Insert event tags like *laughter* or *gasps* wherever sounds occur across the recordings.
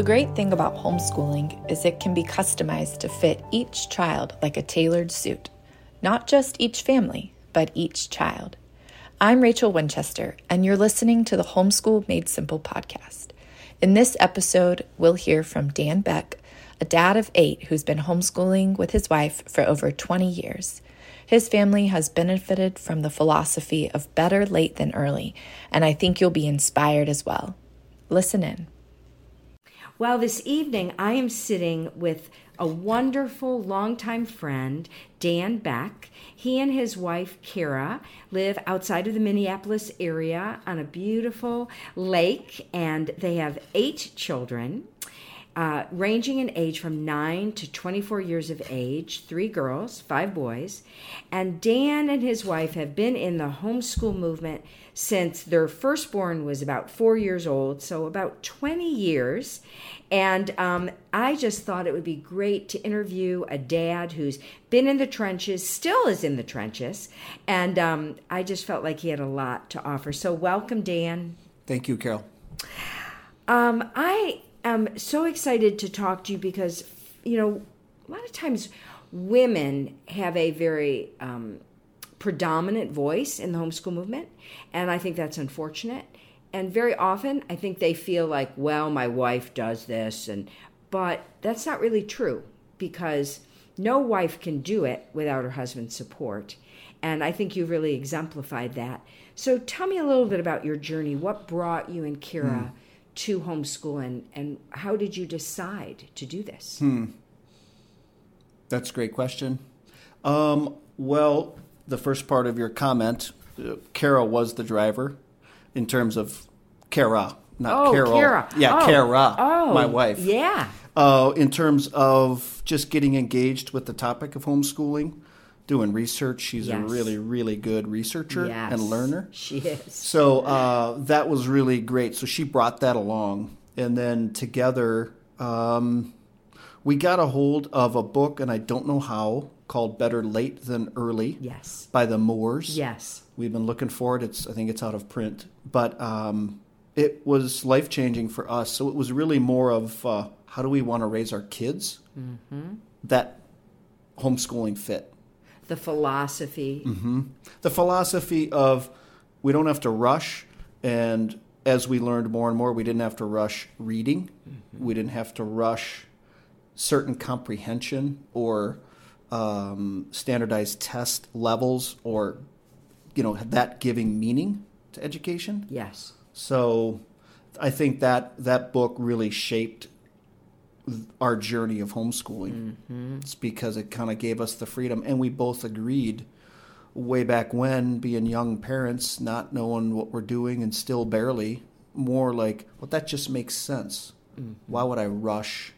The great thing about homeschooling is it can be customized to fit each child like a tailored suit. Not just each family, but each child. I'm Rachel Winchester, and you're listening to the Homeschool Made Simple podcast. In this episode, we'll hear from Dan Beck, a dad of eight who's been homeschooling with his wife for over 20 years. His family has benefited from the philosophy of better late than early, and I think you'll be inspired as well. Listen in. Well, this evening I am sitting with a wonderful longtime friend, Dan Beck. He and his wife, Kara, live outside of the Minneapolis area on a beautiful lake, and they have eight children. Uh, ranging in age from 9 to 24 years of age, three girls, five boys. And Dan and his wife have been in the homeschool movement since their firstborn was about four years old, so about 20 years. And um, I just thought it would be great to interview a dad who's been in the trenches, still is in the trenches. And um, I just felt like he had a lot to offer. So, welcome, Dan. Thank you, Carol. Um, I am so excited to talk to you because, you know, a lot of times women have a very um, predominant voice in the homeschool movement, and I think that's unfortunate. And very often, I think they feel like, well, my wife does this, and but that's not really true because no wife can do it without her husband's support. And I think you really exemplified that. So tell me a little bit about your journey. What brought you and Kara mm to homeschool and, and how did you decide to do this? Hmm. That's a great question. Um, well, the first part of your comment, uh, Kara was the driver in terms of Kara, not oh, Carol. Kara. Yeah, oh. Kara, oh, my wife. Yeah. Uh, in terms of just getting engaged with the topic of homeschooling, doing research. She's yes. a really, really good researcher yes, and learner. She is. So uh, that was really great. So she brought that along. And then together, um, we got a hold of a book, and I don't know how, called Better Late Than Early. Yes. By the Moores. Yes. We've been looking for it. It's I think it's out of print. But um, it was life changing for us. So it was really more of uh, how do we want to raise our kids mm-hmm. that homeschooling fit the philosophy. Mm-hmm. The philosophy of we don't have to rush, and as we learned more and more, we didn't have to rush reading, mm-hmm. we didn't have to rush certain comprehension or um, standardized test levels, or you know that giving meaning to education. Yes. So, I think that that book really shaped our journey of homeschooling. Mm-hmm. It's because it kind of gave us the freedom, and we both agreed way back when, being young parents, not knowing what we're doing and still barely, more like, well, that just makes sense. Mm-hmm. Why would I rush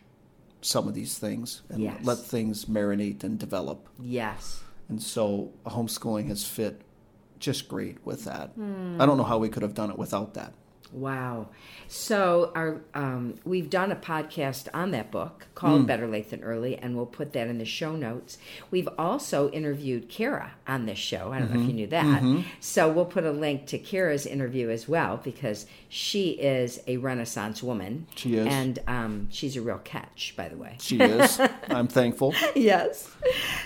some of these things and yes. let things marinate and develop? Yes. And so homeschooling has fit just great with that. Mm. I don't know how we could have done it without that. Wow. So our um, we've done a podcast on that book called mm. Better Late Than Early, and we'll put that in the show notes. We've also interviewed Kara on this show. I don't mm-hmm. know if you knew that. Mm-hmm. So we'll put a link to Kara's interview as well because she is a Renaissance woman. She is, and um, she's a real catch, by the way. She is. *laughs* I'm thankful. Yes.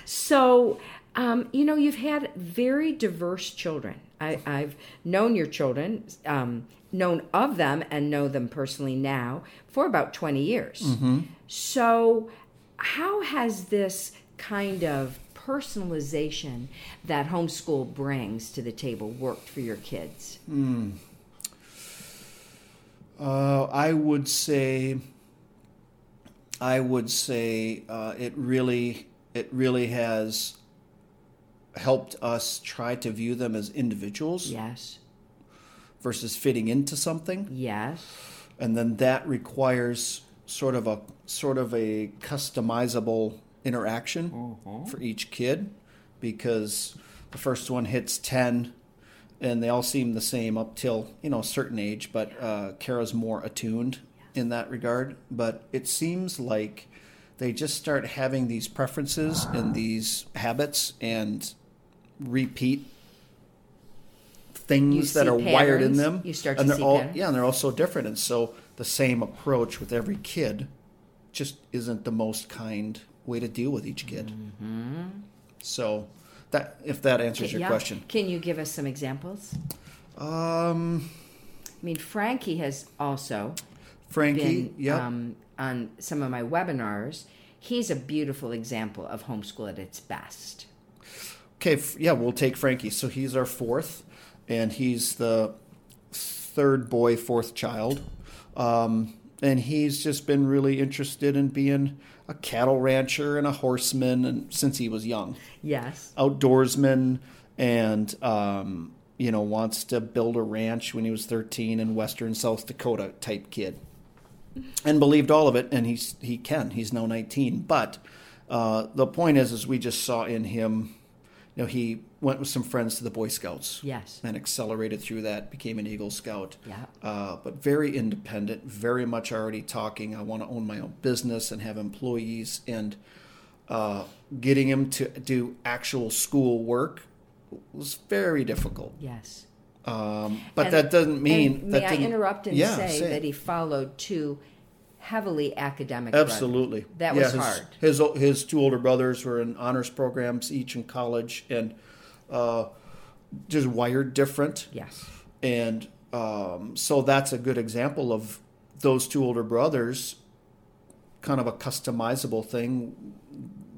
So. Um, you know, you've had very diverse children. I, have known your children. Um, known of them and know them personally now for about 20 years. Mm-hmm. So, how has this kind of personalization that homeschool brings to the table worked for your kids? Mm. Uh, I would say, I would say uh, it really, it really has helped us try to view them as individuals. Yes versus fitting into something. Yes. And then that requires sort of a sort of a customizable interaction mm-hmm. for each kid because the first one hits 10 and they all seem the same up till you know a certain age but uh, kara's more attuned in that regard but it seems like they just start having these preferences and *gasps* these habits and repeat things that are patterns. wired in them. You start and to they're see all patterns. yeah, and they're all so different. And so the same approach with every kid just isn't the most kind way to deal with each kid. So that if that answers your Yeah. question. Can you give us some examples? Um, I mean, Frankie has also Frankie, been yeah. um, on some of my webinars. He's a beautiful example of homeschool at its best. Okay, yeah, we'll take Frankie. So he's our fourth, and he's the third boy, fourth child. Um, and he's just been really interested in being a cattle rancher and a horseman and since he was young. Yes. Outdoorsman and um, you know, wants to build a ranch when he was 13 in western South Dakota type kid. And believed all of it and he's he can. He's now 19, but uh, the point is is we just saw in him you know, he went with some friends to the Boy Scouts. Yes. And accelerated through that, became an Eagle Scout. Yeah. Uh, but very independent, very much already talking. I want to own my own business and have employees. And uh, getting him to do actual school work was very difficult. Yes. Um, but And- that doesn't mean that may I interrupt and Yeah, say, it. that he followed two heavily academic. Absolutely. That Yeah, was his, hard. His his two older brothers were in honors programs, each in college, and uh, just wired different. Yes. And um, so that's a good example of those two older brothers, kind of a customizable thing.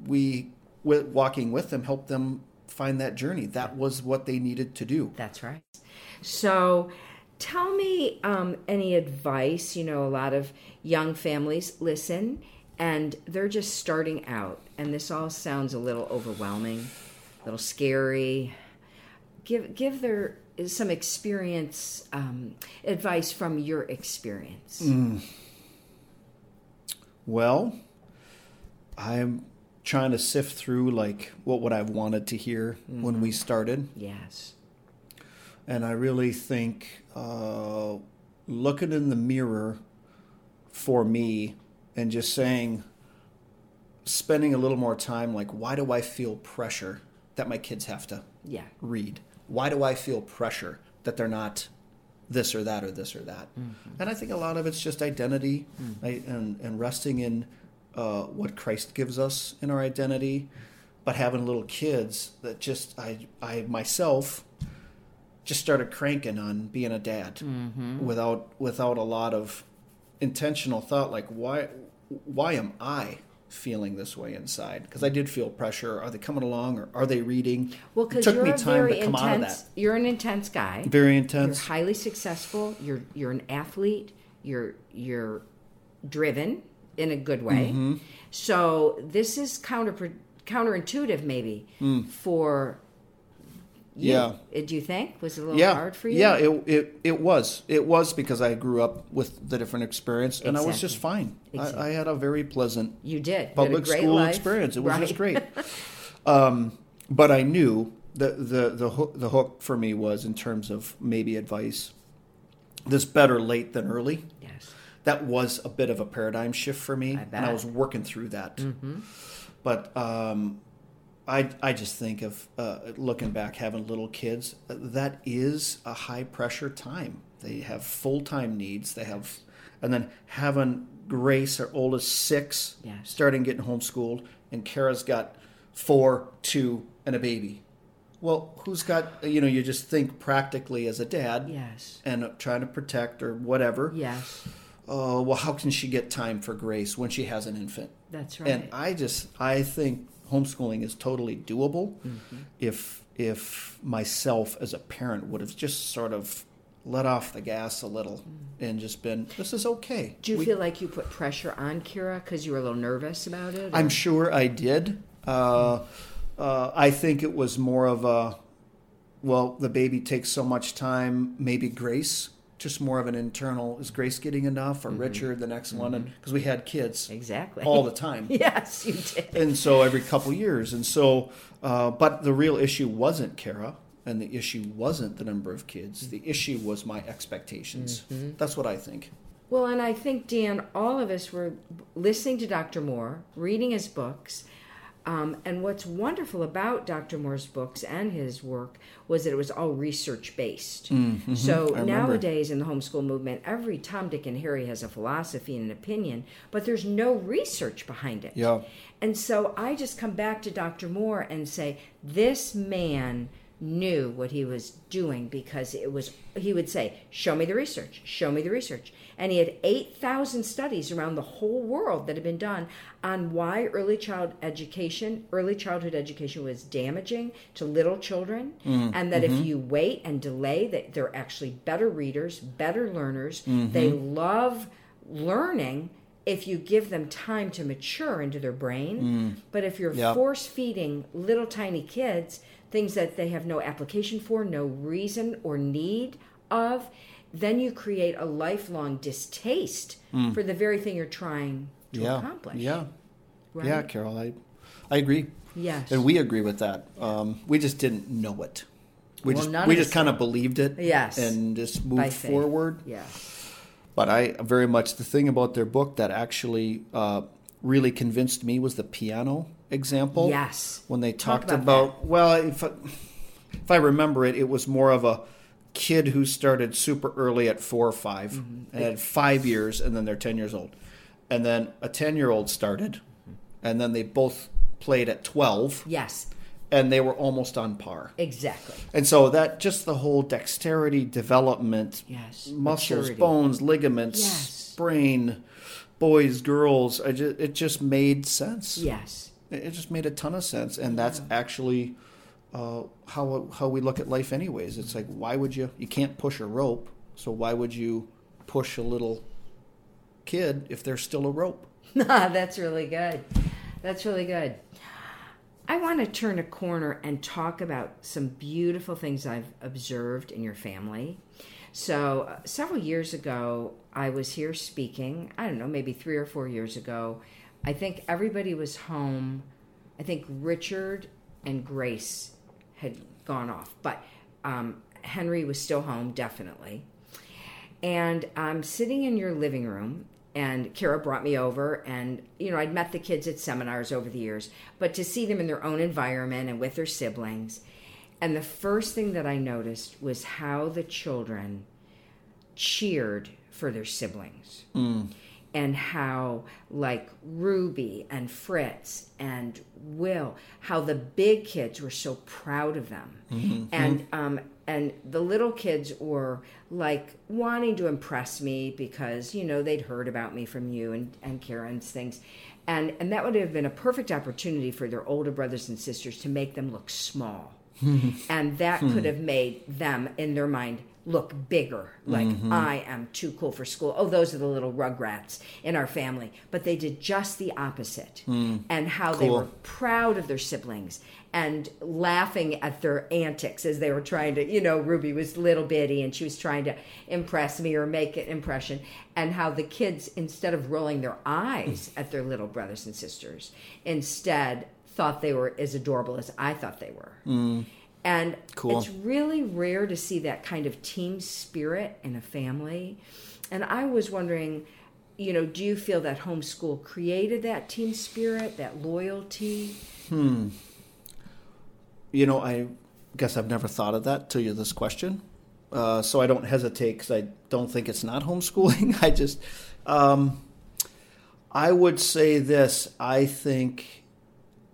We, with, walking with them, helped them find that journey. That was what they needed to do. That's right. So, tell me um, any advice. You know, a lot of young families listen and they're just starting out, and this all sounds a little overwhelming, a little scary. Give give their some experience um, advice from your experience. Well, I'm trying to sift through like what would I wanted to hear when we started. Yes. And I really think uh, looking in the mirror for me and just saying, spending a little more time, like, why do I feel pressure that my kids have to Yeah. read? Why do I feel pressure that they're not this or that or this or that? Mm-hmm. And I think a lot of it's just identity mm. I, and, and resting in uh, what Christ gives us in our identity. But having little kids that just, I, I myself, just started cranking on being a dad mm-hmm. without without a lot of intentional thought like why why am I feeling this way inside because I did feel pressure are they coming along or are they reading Well, it because took you're me a time very to come out of intense. that You're an intense guy. very You're intense highly successful. You're you're an athlete. You're you're driven in a good way. Mm-hmm. So this is counter counterintuitive maybe for you. Yeah. Do you think was a little yeah hard for you? yeah it, it it was it was because I grew up with the different experience and I was just fine Exactly. I, I had a very pleasant you did. You public great school life. experience. It was Right. just great. *laughs* um, but I knew the the the hook, the hook for me was in terms of maybe advice. This better late than early. yes. That was a bit of a paradigm shift for me, I and I was working through that. Mm-hmm. But um, I I just think of uh, looking back, having little kids. uh, That is a high pressure time. They have full time needs. They have, and then having Grace, our oldest, six, starting getting homeschooled, and Kara's got four, two, and a baby. Well, who's got you know? You just think practically as a dad, Yes. and trying to protect or whatever. Yes. Oh well, how can she get time for Grace when she has an infant? That's right. And I just I think homeschooling is totally doable Mm-hmm. if if myself as a parent would have just sort of let off the gas a little and just been this is okay. Do you We- feel like you put pressure on Kara because you were a little nervous about it? I'm sure I did. Uh, uh, I think it was more of a well, the baby takes so much time. Maybe Grace, just more of an internal. Is Grace getting enough, or mm-hmm. Richard, the next mm-hmm. one? And because we had kids exactly all the *laughs* time. yes, you did. and so every couple years and so uh, but the real issue wasn't kara and the issue wasn't the number of kids the issue was my expectations mm-hmm. that's what i think Well, and I think, Dan, all of us were listening to Dr. Moore, reading his books, Um, and what's wonderful about Dr. Moore's books and his work was that it was all research based. So Mm-hmm. remember. nowadays in the homeschool movement, every Tom, Dick, and Harry has a philosophy and an opinion, but there's no research behind it. Yeah. And so I just come back to Dr. Moore and say, this man knew what he was doing because it was, he would say, show me the research, show me the research. And he had 8,000 studies around the whole world that had been done on why early child education, early childhood education was damaging to little children. Mm-hmm. And that if mm-hmm. you wait and delay, that they're actually better readers, better learners. Mm-hmm. They love learning if you give them time to mature into their brain. Mm. But if you're Yeah. force feeding little tiny kids things that they have no application for, no reason or need of, then you create a lifelong distaste for the very thing you're trying to yeah. accomplish. Yeah. Right? Yeah, Carol, I, I agree. Yes. And we agree with that. Um, we just didn't know it. We Well, just we just kind of believed it. Yes. And just moved forward. Yes. But I very much the thing about their book that actually uh, really convinced me was the piano example. Yes. When they Talk talked about about, well, if I, if I remember it, it was more of a kid who started super early at four or 5 Mm-hmm. and had five years, and then they're ten years old, and then a ten year old started, and then they both played at twelve, Yes. and they were almost on par. Exactly. And so that just the whole dexterity development, Yes. muscles, Maturity. bones, ligaments, Yes. brain, boys, girls. I just, it just made sense. Yes. It it just made a ton of sense, and that's actually uh, how how we look at life, anyways. It's like why would you? You can't push a rope, so why would you push a little kid if there's still a rope? *laughs* That's really good. That's really good. I want to turn a corner and talk about some beautiful things I've observed in your family. So, uh, several years ago, I was here speaking. I don't know, maybe three or four years ago. I think everybody was home. I think Richard and Grace had gone off, but um, Henry was still home, definitely. And I'm sitting in your living room, and Kara brought me over, and you know, I'd met the kids at seminars over the years, but to see them in their own environment and with their siblings. And the first thing that I noticed was how the children cheered for their siblings. And how, like Ruby and Fritz and Will, how the big kids were so proud of them, mm-hmm. and mm-hmm. um, and the little kids were like wanting to impress me because you know they'd heard about me from you and and Karen's things, and and that would have been a perfect opportunity for their older brothers and sisters to make them look small. *laughs* And that could hmm. have made them in their mind look bigger. Like mm-hmm. i am too cool for school. Oh those are the little rugrats in our family. But they did just the opposite. Hmm. And how they were proud of their siblings and laughing at their antics as they were trying to you know ruby was little bitty and she was trying to impress me or make an impression. And how the kids instead of rolling their eyes *laughs* at their little brothers and sisters instead thought they were as adorable as I thought they were. Hmm. And Cool. it's really rare to see that kind of team spirit in a family. And I was wondering, you know, do you feel that homeschool created that team spirit, that loyalty? Hmm. You know, I guess I've never thought of that till you this question. Uh, so I don't hesitate because I don't think it's not *laughs* homeschooling. I just, um, I would say this. I think,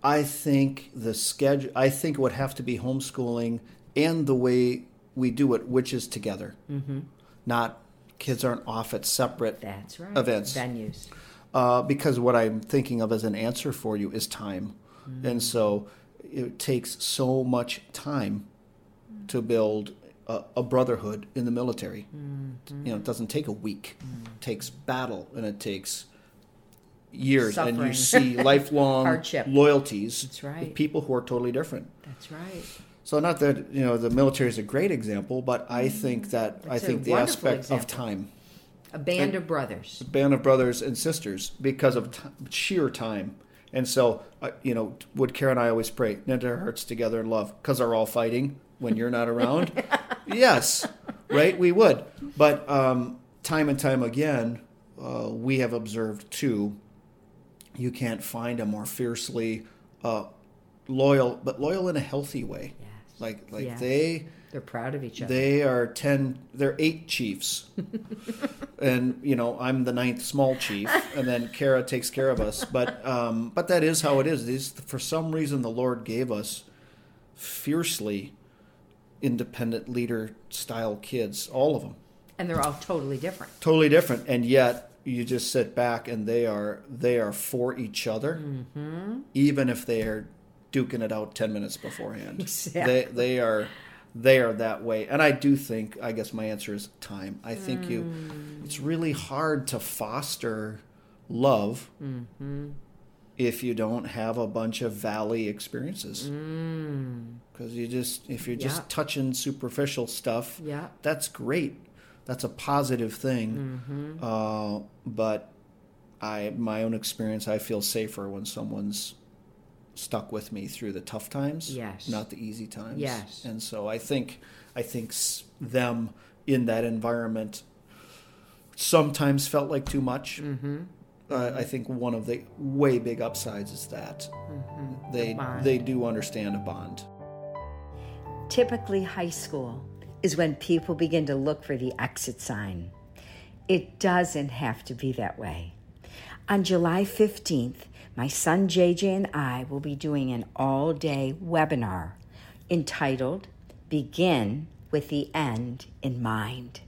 I think the schedule. I think it would have to be homeschooling and the way we do it, which is together, mm-hmm. not kids aren't off at separate That's right. Events. Venues. uh, because what I'm thinking of as an answer for you is time, and so it takes so much time to build a, a brotherhood in the military. You know, it doesn't take a week; it takes battle, and it takes years, and you see *laughs* lifelong Hardship. loyalties That's right. with people who are totally different. That's right. So, not that you know the military is a great example, but I think that I That's a think the aspect of time A band of brothers. a band of brothers and sisters because of t- sheer time. And so, uh, you know, would Karen and I always pray, knit our hearts together in love, because they're all fighting when you're not around? *laughs* yes, right? We would. But um, time and time again, uh, we have observed too, you can't find a more fiercely uh, loyal, but loyal in a healthy way. Yes. Like like Yes. they They're proud of each other. they are ten. They're eight chiefs, *laughs* and you know I'm the ninth small chief, and then Kara takes care of us. But um, but that is how it is. These for some reason the Lord gave us fiercely independent leader style kids, all of them, and they're all totally different. totally different, and yet you just sit back and they are they are for each other, mm-hmm. even if they are duking it out ten minutes beforehand. *laughs* Exactly. They they are they are that way, and I do think I guess my answer is time. I think you mm. it's really hard to foster love mm-hmm. if you don't have a bunch of valley experiences mm. because you just if you're just Yeah. touching superficial stuff Yeah. that's great that's a positive thing uh, but i my own experience i feel safer when someone's stuck with me through the tough times Yes. not the easy times Yes. and so i think i think them in that environment sometimes felt like too much Mm-hmm. uh, I think one of the way big upsides is that they Mm-hmm. bond. they do understand a bond. Typically, high school is when people begin to look for the exit sign. It doesn't have to be that way. On July 15th, my son JJ and I will be doing an all day webinar entitled Begin with the End in Mind.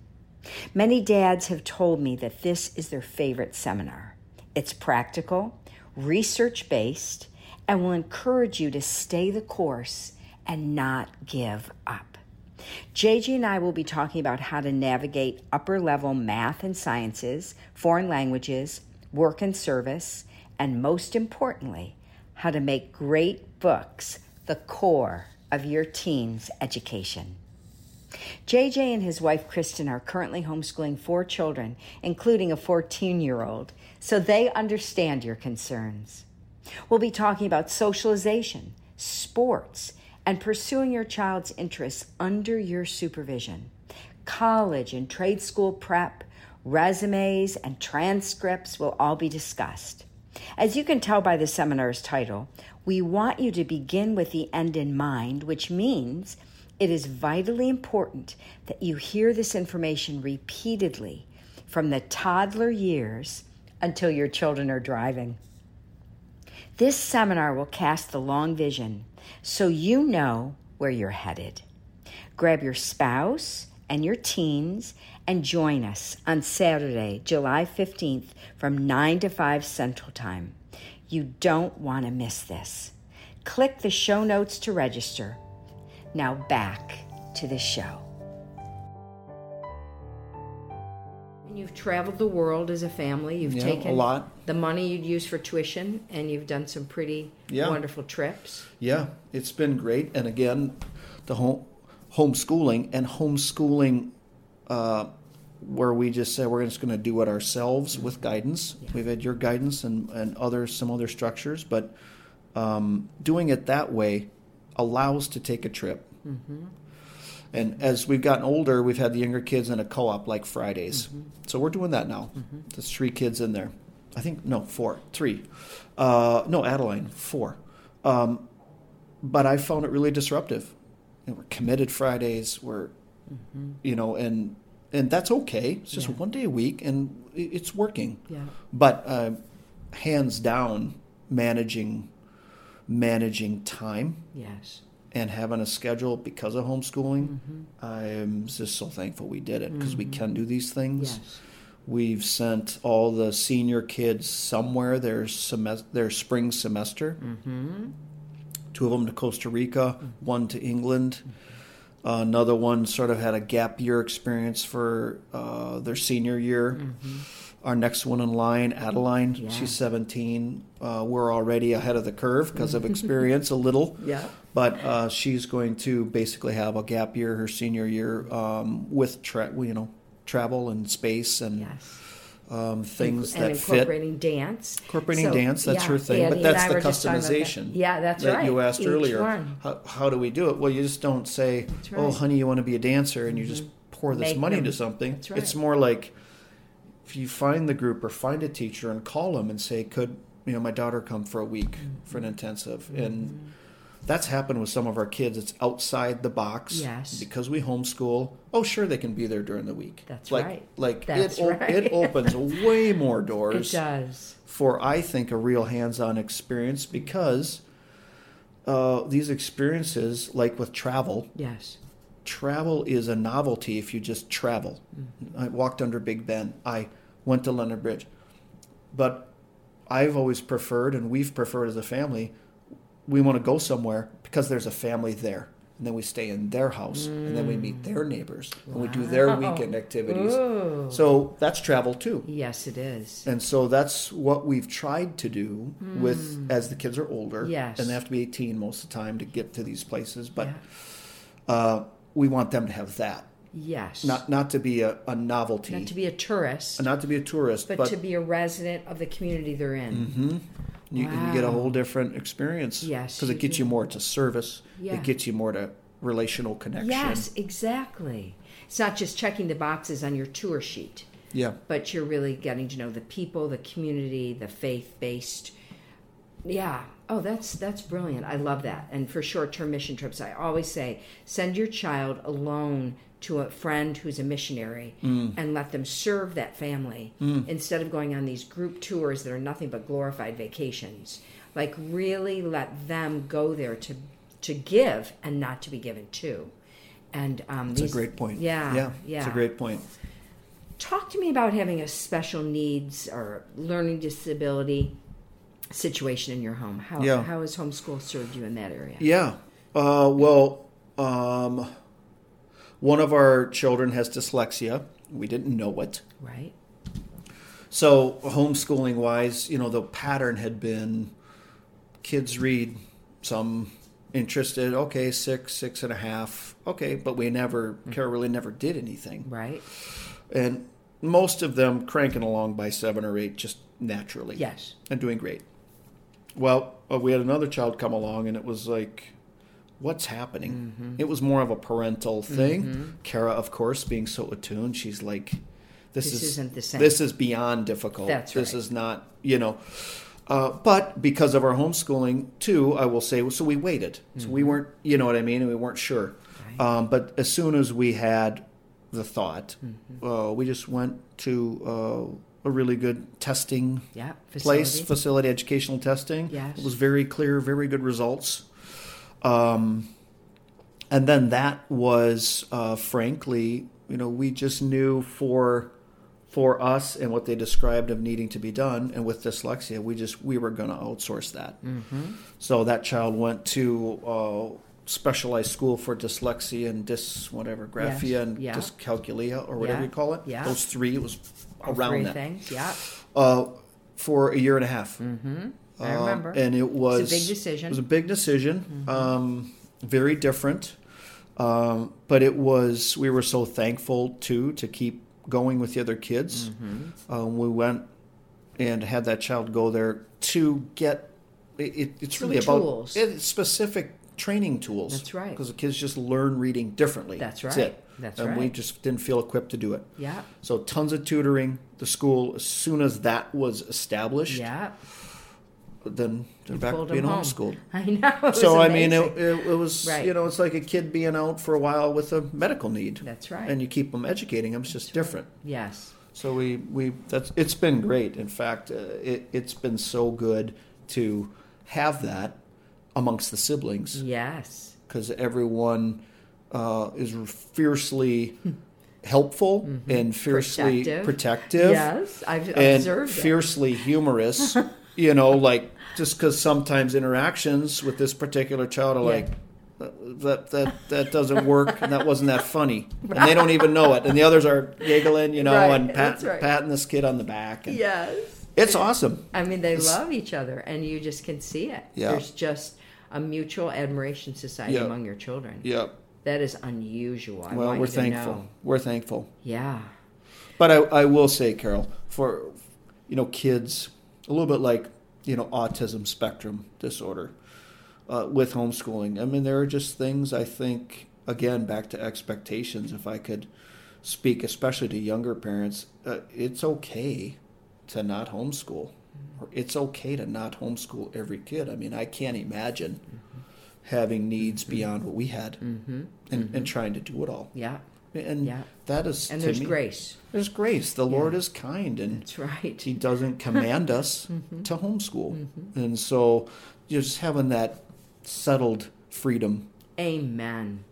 Many dads have told me that this is their favorite seminar. It's practical, research based, and will encourage you to stay the course and not give up. JJ and I will be talking about how to navigate upper level math and sciences, foreign languages, work and service, and most importantly, how to make great books the core of your teen's education. JJ and his wife Kristen are currently homeschooling four children, including a 14 year old, so they understand your concerns. We'll be talking about socialization, sports, and pursuing your child's interests under your supervision. College and trade school prep, resumes, and transcripts will all be discussed. As you can tell by the seminar's title, we want you to begin with the end in mind, which means it is vitally important that you hear this information repeatedly from the toddler years until your children are driving. This seminar will cast the long vision so you know where you're headed. Grab your spouse and your teens and join us on Saturday, July 15th from 9 to 5 Central Time. You don't want to miss this. Click the show notes to register. Now back to the show. You've traveled the world as a family. You've Yeah, taken a lot. the money you'd use for tuition, and you've done some pretty Yeah. wonderful trips. Yeah, it's been great. And again, the home homeschooling and homeschooling uh, where we just said we're just going to do it ourselves with guidance. We've had your guidance and, and other some other structures, but um, doing it that way allows to take a trip. And as we've gotten older, we've had the younger kids in a co-op like Fridays. So we're doing that now. There's three kids in there. I think no, four, three. Uh, no, Adeline, four. Um, but I found it really disruptive. Know, we're committed Fridays. We're, you know, and and that's okay. It's just Yeah. one day a week, and it's working. Yeah. But uh, hands down, managing managing time Yes. And having a schedule because of homeschooling, mm-hmm. I'm just so thankful we did it because we mm-hmm. can do these things. Yes. We've sent all the senior kids somewhere their semes- their spring semester. Mm-hmm. Two of them to Costa Rica, one to England. Uh, another one sort of had a gap year experience for uh, their senior year. Our next one in line, Adeline, Yeah. she's 17. Uh, we're already ahead of the curve because of *laughs* experience a little. Yeah. But uh, she's going to basically have a gap year her senior year um, with tra- you know travel and space and Yes. um, things and that fit. incorporating dance. Incorporating So, dance, that's yeah, her thing. But that's the were just talking about that. customization. Yeah, that's that right. you asked Each earlier. How, how do we do it? Well, you just don't say, "Oh. Mm-hmm. honey, you want to be a dancer," and you just pour this Make money them. to something. Right. It's more like if you find the group or find a teacher and call them and say, "Could you know, my daughter come for a week Mm-hmm. for an intensive, and that's happened with some of our kids. It's outside the box. Yes. Because we homeschool. Oh, sure, they can be there during the week. That's like, right. Like That's it, o- right. it opens way more *laughs* doors. It does. for I think a real hands-on experience because uh, these experiences, like with travel, Yes. Travel is a novelty if you just travel. Mm. I walked under Big Ben. I went to London Bridge. But I've always preferred, and we've preferred as a family, we want to go somewhere because there's a family there. And then we stay in their house, and then we mm. meet their neighbors, and we do their weekend activities. Ooh. So that's travel too. Yes, it is. And so that's what we've tried to do with mm. as the kids are older. Yes. And they have to be 18 most of the time to get to these places. But Yeah. uh, we want them to have that. Yes. Not not to be a, a novelty. Not to be a tourist, not to be a tourist, but, but, to be a resident of the community they're in. Mm-hmm. you, you get a whole different experience. Yes, Because it gets do. you more to service. Yeah. It gets you more to relational connection. Yes, exactly. It's not just checking the boxes on your tour sheet, Yeah. but you're really getting to know the people, the community, the faith-based. Yeah. Oh, that's that's brilliant. I love that. And for short-term mission trips, I always say send your child alone to a friend who's a missionary and let them serve that family instead of going on these group tours that are nothing but glorified vacations. Like really let them go there to to give and not to be given to. And um, It's these, a great point. Yeah, Yeah. yeah. It's a great point. Talk to me about having a special needs or learning disability situation in your home. How Yeah. how has homeschool served you in that area? Yeah. Uh, well, um, one of our children has dyslexia. We didn't know it. Right. So homeschooling wise, you know, the pattern had been kids read, some interested, okay, six, six and a half, okay, but we never, Kara really never did anything. Right. And most of them cranking along by seven or eight just naturally. Yes. And doing great. Well, uh, we had another child come along and it was like, what's happening? Mm-hmm. It was more of a parental thing. Kara, of course, being so attuned, she's like, this, This is, isn't the same. This is beyond difficult. That's This right. is not, you know. Uh, but because of our homeschooling, too, I will say, so we waited. So we weren't, you know what I mean? And we weren't sure. Mm-hmm. Right. Um, but as soon as we had the thought, Mm-hmm. uh, we just went to uh, a really good testing Yeah. place, Facility. facility educational testing. Yes. It was very clear, very good results. Um, and then that was, uh, frankly, you know, we just knew for for us and what they described of needing to be done, and with dyslexia, we just we were going to outsource that. Mm-hmm. So that child went to uh, specialized school for dyslexia and dys whatever graphia Yes. and Yeah. dyscalculia or whatever Yeah. you call it. Yeah. Those three. It was around three that things. Yeah. uh, for a year and a half. Mm-hmm. I Um, remember. and it was It's a big decision. Mm-hmm. It was a big decision. Um, very different, um, but it was. We were so thankful too to keep going with the other kids. Mm-hmm. Um, we went and had that child go there to get. It, it, it's Some really about it's specific training tools. That's right. Because the kids just learn reading differently. That's right. That's right. it. That's and we just didn't feel equipped to do it. yeah. So tons of tutoring. The school, as soon as that was established, Yeah. then they're back being home. homeschooled. *laughs* I know. So I mean, it, it, it was Right. you know, it's like a kid being out for a while with a medical need. That's right. And you keep them educating them. It's just different. yes. So we we that's it's been great. In fact, uh, it it's been so good to have that amongst the siblings Yes. because everyone uh, is fiercely *laughs* helpful and fiercely Protective. protective Yes. I've and observed it. fiercely humorous. *laughs* you know, like just because sometimes interactions with this particular child are Yeah. like that that that doesn't work and that wasn't that funny *laughs* and they don't even know it and the others are giggling you know Right, and pat, right. patting this kid on the back and Yes. it's awesome I mean, they It's- love each other, and you just can see it. Yeah. There's just a mutual admiration society Yeah. among your children. yep That is unusual. I well we're thankful we're thankful Yeah. But I, I will say, Carol, for you know, kids, a little bit like you know, autism spectrum disorder uh, with homeschooling. I mean, there are just things I think. Again, back to expectations. If I could speak, especially to younger parents, uh, it's okay to not homeschool. Or it's okay to not homeschool every kid. I mean, I can't imagine having needs mm-hmm. beyond what we had mm-hmm. and, and mm-hmm. trying to do it all. Yeah. And Yeah. that is And there's me- grace. There's grace. The Lord is kind and That's right. he doesn't *laughs* command us to homeschool. And so just having that settled freedom. Amen.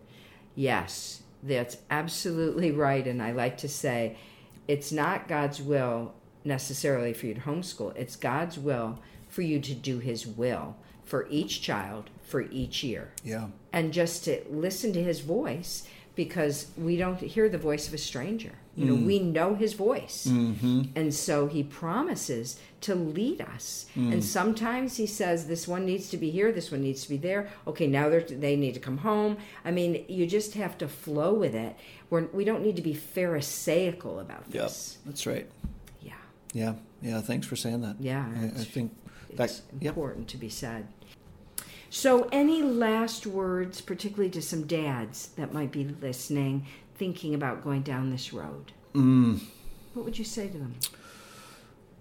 Yes, that's absolutely right. And I like to say it's not God's will necessarily for you to homeschool, it's God's will for you to do His will for each child for each year. Yeah. And just to listen to His voice because we don't hear the voice of a stranger. You know, mm. we know His voice. Mm-hmm. And so He promises to lead us. And mm. sometimes He says, this one needs to be here, this one needs to be there. Okay, now they're, need to come home. I mean, you just have to flow with it. We're, we don't need to be pharisaical about Yep. this. That's right. Yeah. Yeah. Thanks for saying that. Yeah, I, I think It's that, yep. important to be said. So, any last words, particularly to some dads that might be listening, thinking about going down this road? Mm. What would you say to them?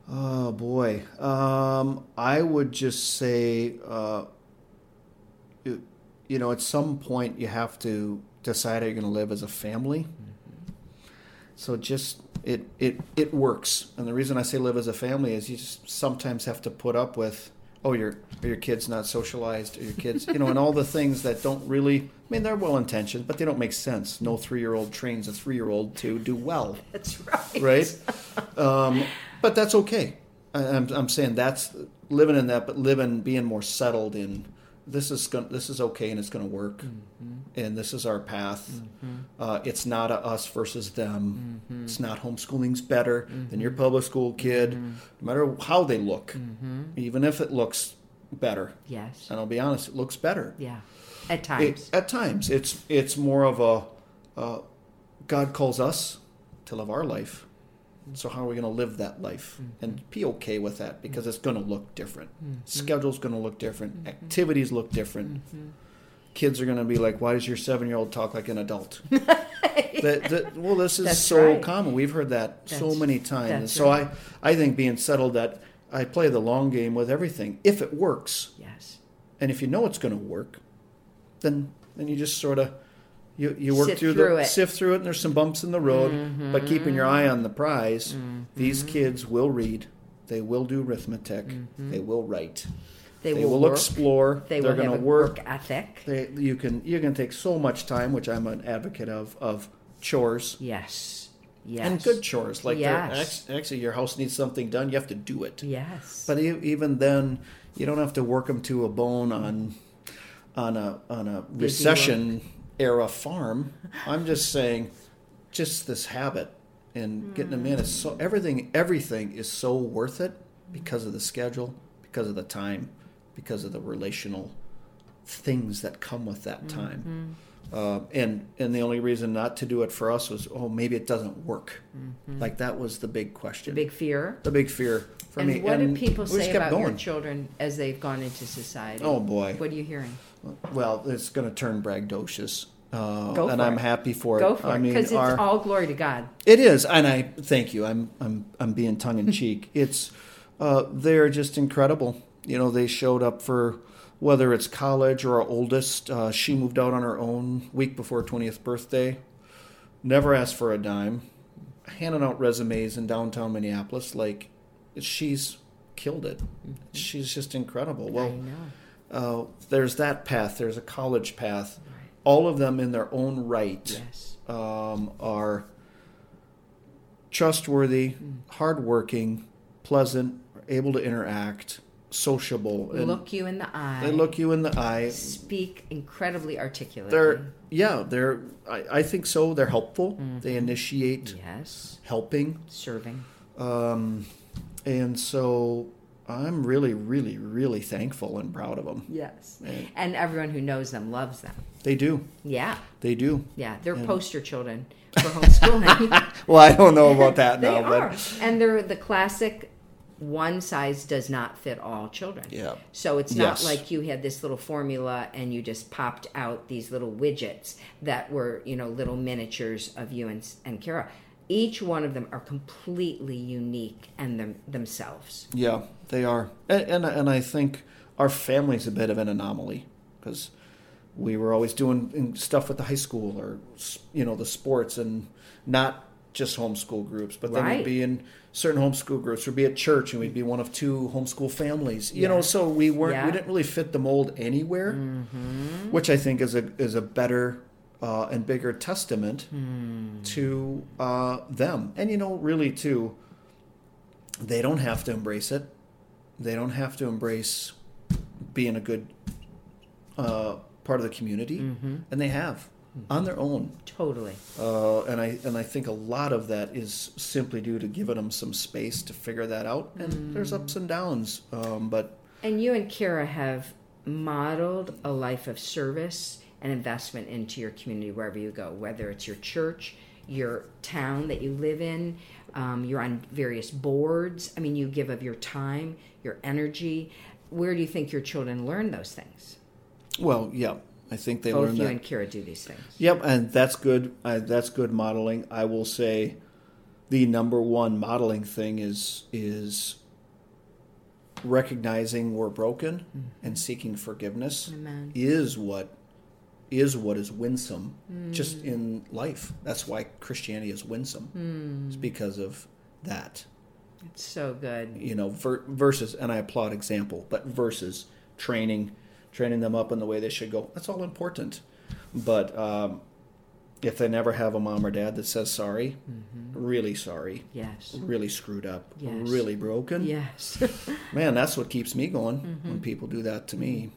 Oh boy, um, I would just say, uh, you, you know, at some point you have to decide how you're going to live as a family. So just it it it works, and the reason I say live as a family is you just sometimes have to put up with, oh, your are your kids not socialized, or your kids, you know, and all the things that don't really. I mean, they're well intentioned, but they don't make sense. No three year old trains a three year old to do well That's right. right? um, but that's okay. I, I'm, I'm saying that's living in that, but living, being more settled in this is going, this is okay, and it's going to work, mm-hmm. and this is our path. Mm-hmm. Uh, it's not a us versus them. Mm-hmm. It's not homeschooling's better than your public school kid, no matter how they look, even if it looks better. Yes. And I'll be honest, it looks better. Yeah. At It, times. at times, it's it's more of a uh, God calls us to live our life. So how are we going to live that life mm-hmm. and be okay with that because it's going to look different. Mm-hmm. Schedule's going to look different. Mm-hmm. Activities look different. Kids are going to be like, "Why does your seven-year-old talk like an adult?" *laughs* that, that, well, this is That's so right. common. We've heard that so many times. So right. I, I think being settled that I play the long game with everything. If it works, yes. and if you know it's going to work, then then you just sort of you you work through, through the it. Mm-hmm. sift through it, and there's some bumps in the road, but keeping your eye on the prize. These kids will read, they will do arithmetic, they will write, Mm-hmm. They, they, will, will, explore. They They're will going to work. work ethic. They, you can you can take so much time, which I'm an advocate of of chores Yes. Yes. and good chores. Like Yes. actually, your house needs something done, you have to do it. Yes. But even then, you don't have to work them to a bone on on a on a recession era farm. I'm just saying, just this habit and getting them in is so everything everything is so worth it because of the schedule, because of the time, because of the relational things that come with that time. Uh, and and the only reason not to do it for us was oh maybe it doesn't work. Like that was the big question, Big fear. the big fear for and me. what and do people say about your children as they've gone into society? Oh boy. What are you hearing? Well, it's going to turn braggadocious, uh, and I'm it. happy for it. Go for I it, mean, because it's our- all glory to God. it is, and I thank you. I'm I'm I'm being tongue in cheek. *laughs* It's uh, they're just incredible. You know, they showed up for whether it's college or our oldest. Uh, she moved out on her own week before her twentieth birthday. Never asked for a dime. Handing out resumes in downtown Minneapolis, like she's killed it. She's just incredible. Well, I know. Uh, there's that path. There's a college path. All of them, in their own right, Yes. um, are trustworthy, hardworking, pleasant, able to interact, sociable, and Look you in the eye. they look you in the eye. Speak incredibly articulately. They're yeah, they're. I, I think so. They're helpful. They initiate yes. helping, Serving. um, and so I'm really, really, really thankful and proud of them. Yes. And- And everyone who knows them loves them. They do. Yeah. They do. Yeah. They're poster children for homeschooling. *laughs* Well, I don't know about *laughs* that they now, are. but And they're the classic one size does not fit all children. Yeah. So it's not Yes. like you had this little formula and you just popped out these little widgets that were, you know, little miniatures of you and, and Kara. Each one of them are completely unique and them, themselves. Yeah, they are, and, and and I think our family's a bit of an anomaly because we were always doing stuff with the high school or you know the sports and not just homeschool groups, but then Right. we'd be in certain homeschool groups. We'd be at church and we'd be one of two homeschool families. You Yeah. know, so we weren't Yeah. Mm-hmm. we didn't really fit the mold anywhere, which I think is a is a better uh, and bigger testament Hmm. to uh, them. And you know, really too, they don't have to embrace it. They don't have to embrace being a good uh, part of the community, Mm-hmm. and they have on their own. Totally. Uh, and I and I think a lot of that is simply due to giving them some space to figure that out. And there's ups and downs, um, but And you and Kara have modeled a life of service and investment into your community wherever you go, whether it's your church, your town that you live in, um, you're on various boards. I mean, you give of your time, your energy. Where do you think your children learn those things? well, yeah, I think they learn Both you that. and Kara do these things. Yep, and that's good. Uh, that's good modeling. I will say, the number one modeling thing is is recognizing we're broken and seeking forgiveness Amen. is what is what is winsome just mm. in life. That's why Christianity is winsome. Mm. It's because of that. It's so good. You know, ver- versus and I applaud example, but versus training training them up in the way they should go. That's all important. But um, if they never have a mom or dad that says sorry, mm-hmm. really sorry, Yes. really screwed up, Yes. really broken, Yes. man, that's what keeps me going mm-hmm. when people do that to me.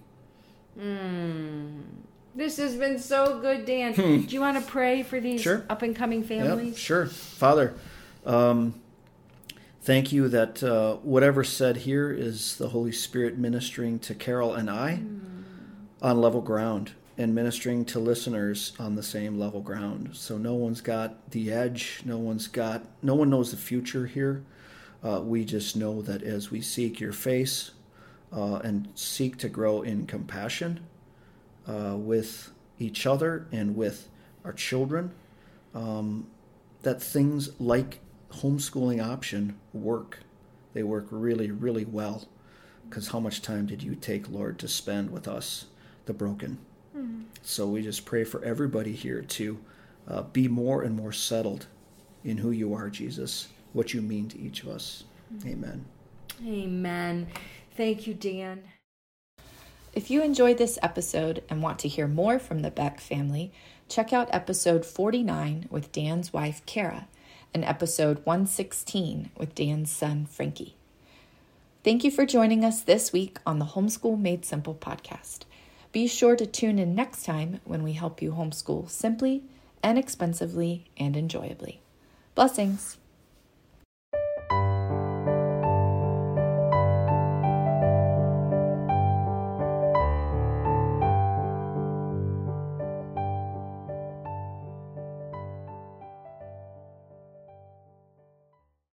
Mm. This has been so good, Dan. Do you want to pray for these Sure. up and coming Yep, families? sure. Father, um, thank you that uh, whatever said here is the Holy Spirit ministering to Carol and I on level ground and ministering to listeners on the same level ground. So no one's got the edge. No one's got, no one knows the future here. Uh, we just know that as we seek your face uh, and seek to grow in compassion uh, with each other and with our children, um, that things like homeschooling option work. They work really, really well. Because how much time did you take, Lord, to spend with us, the broken? So we just pray for everybody here to uh, be more and more settled in who you are, Jesus, what you mean to each of us. Amen. Amen. Thank you, Dan. If you enjoyed this episode and want to hear more from the Beck family, check out episode 49 with Dan's wife, Kara, and episode 116 with Dan's son, Frankie. Thank you for joining us this week on the Homeschool Made Simple podcast. Be sure to tune in next time when we help you homeschool simply, inexpensively, and enjoyably. Blessings.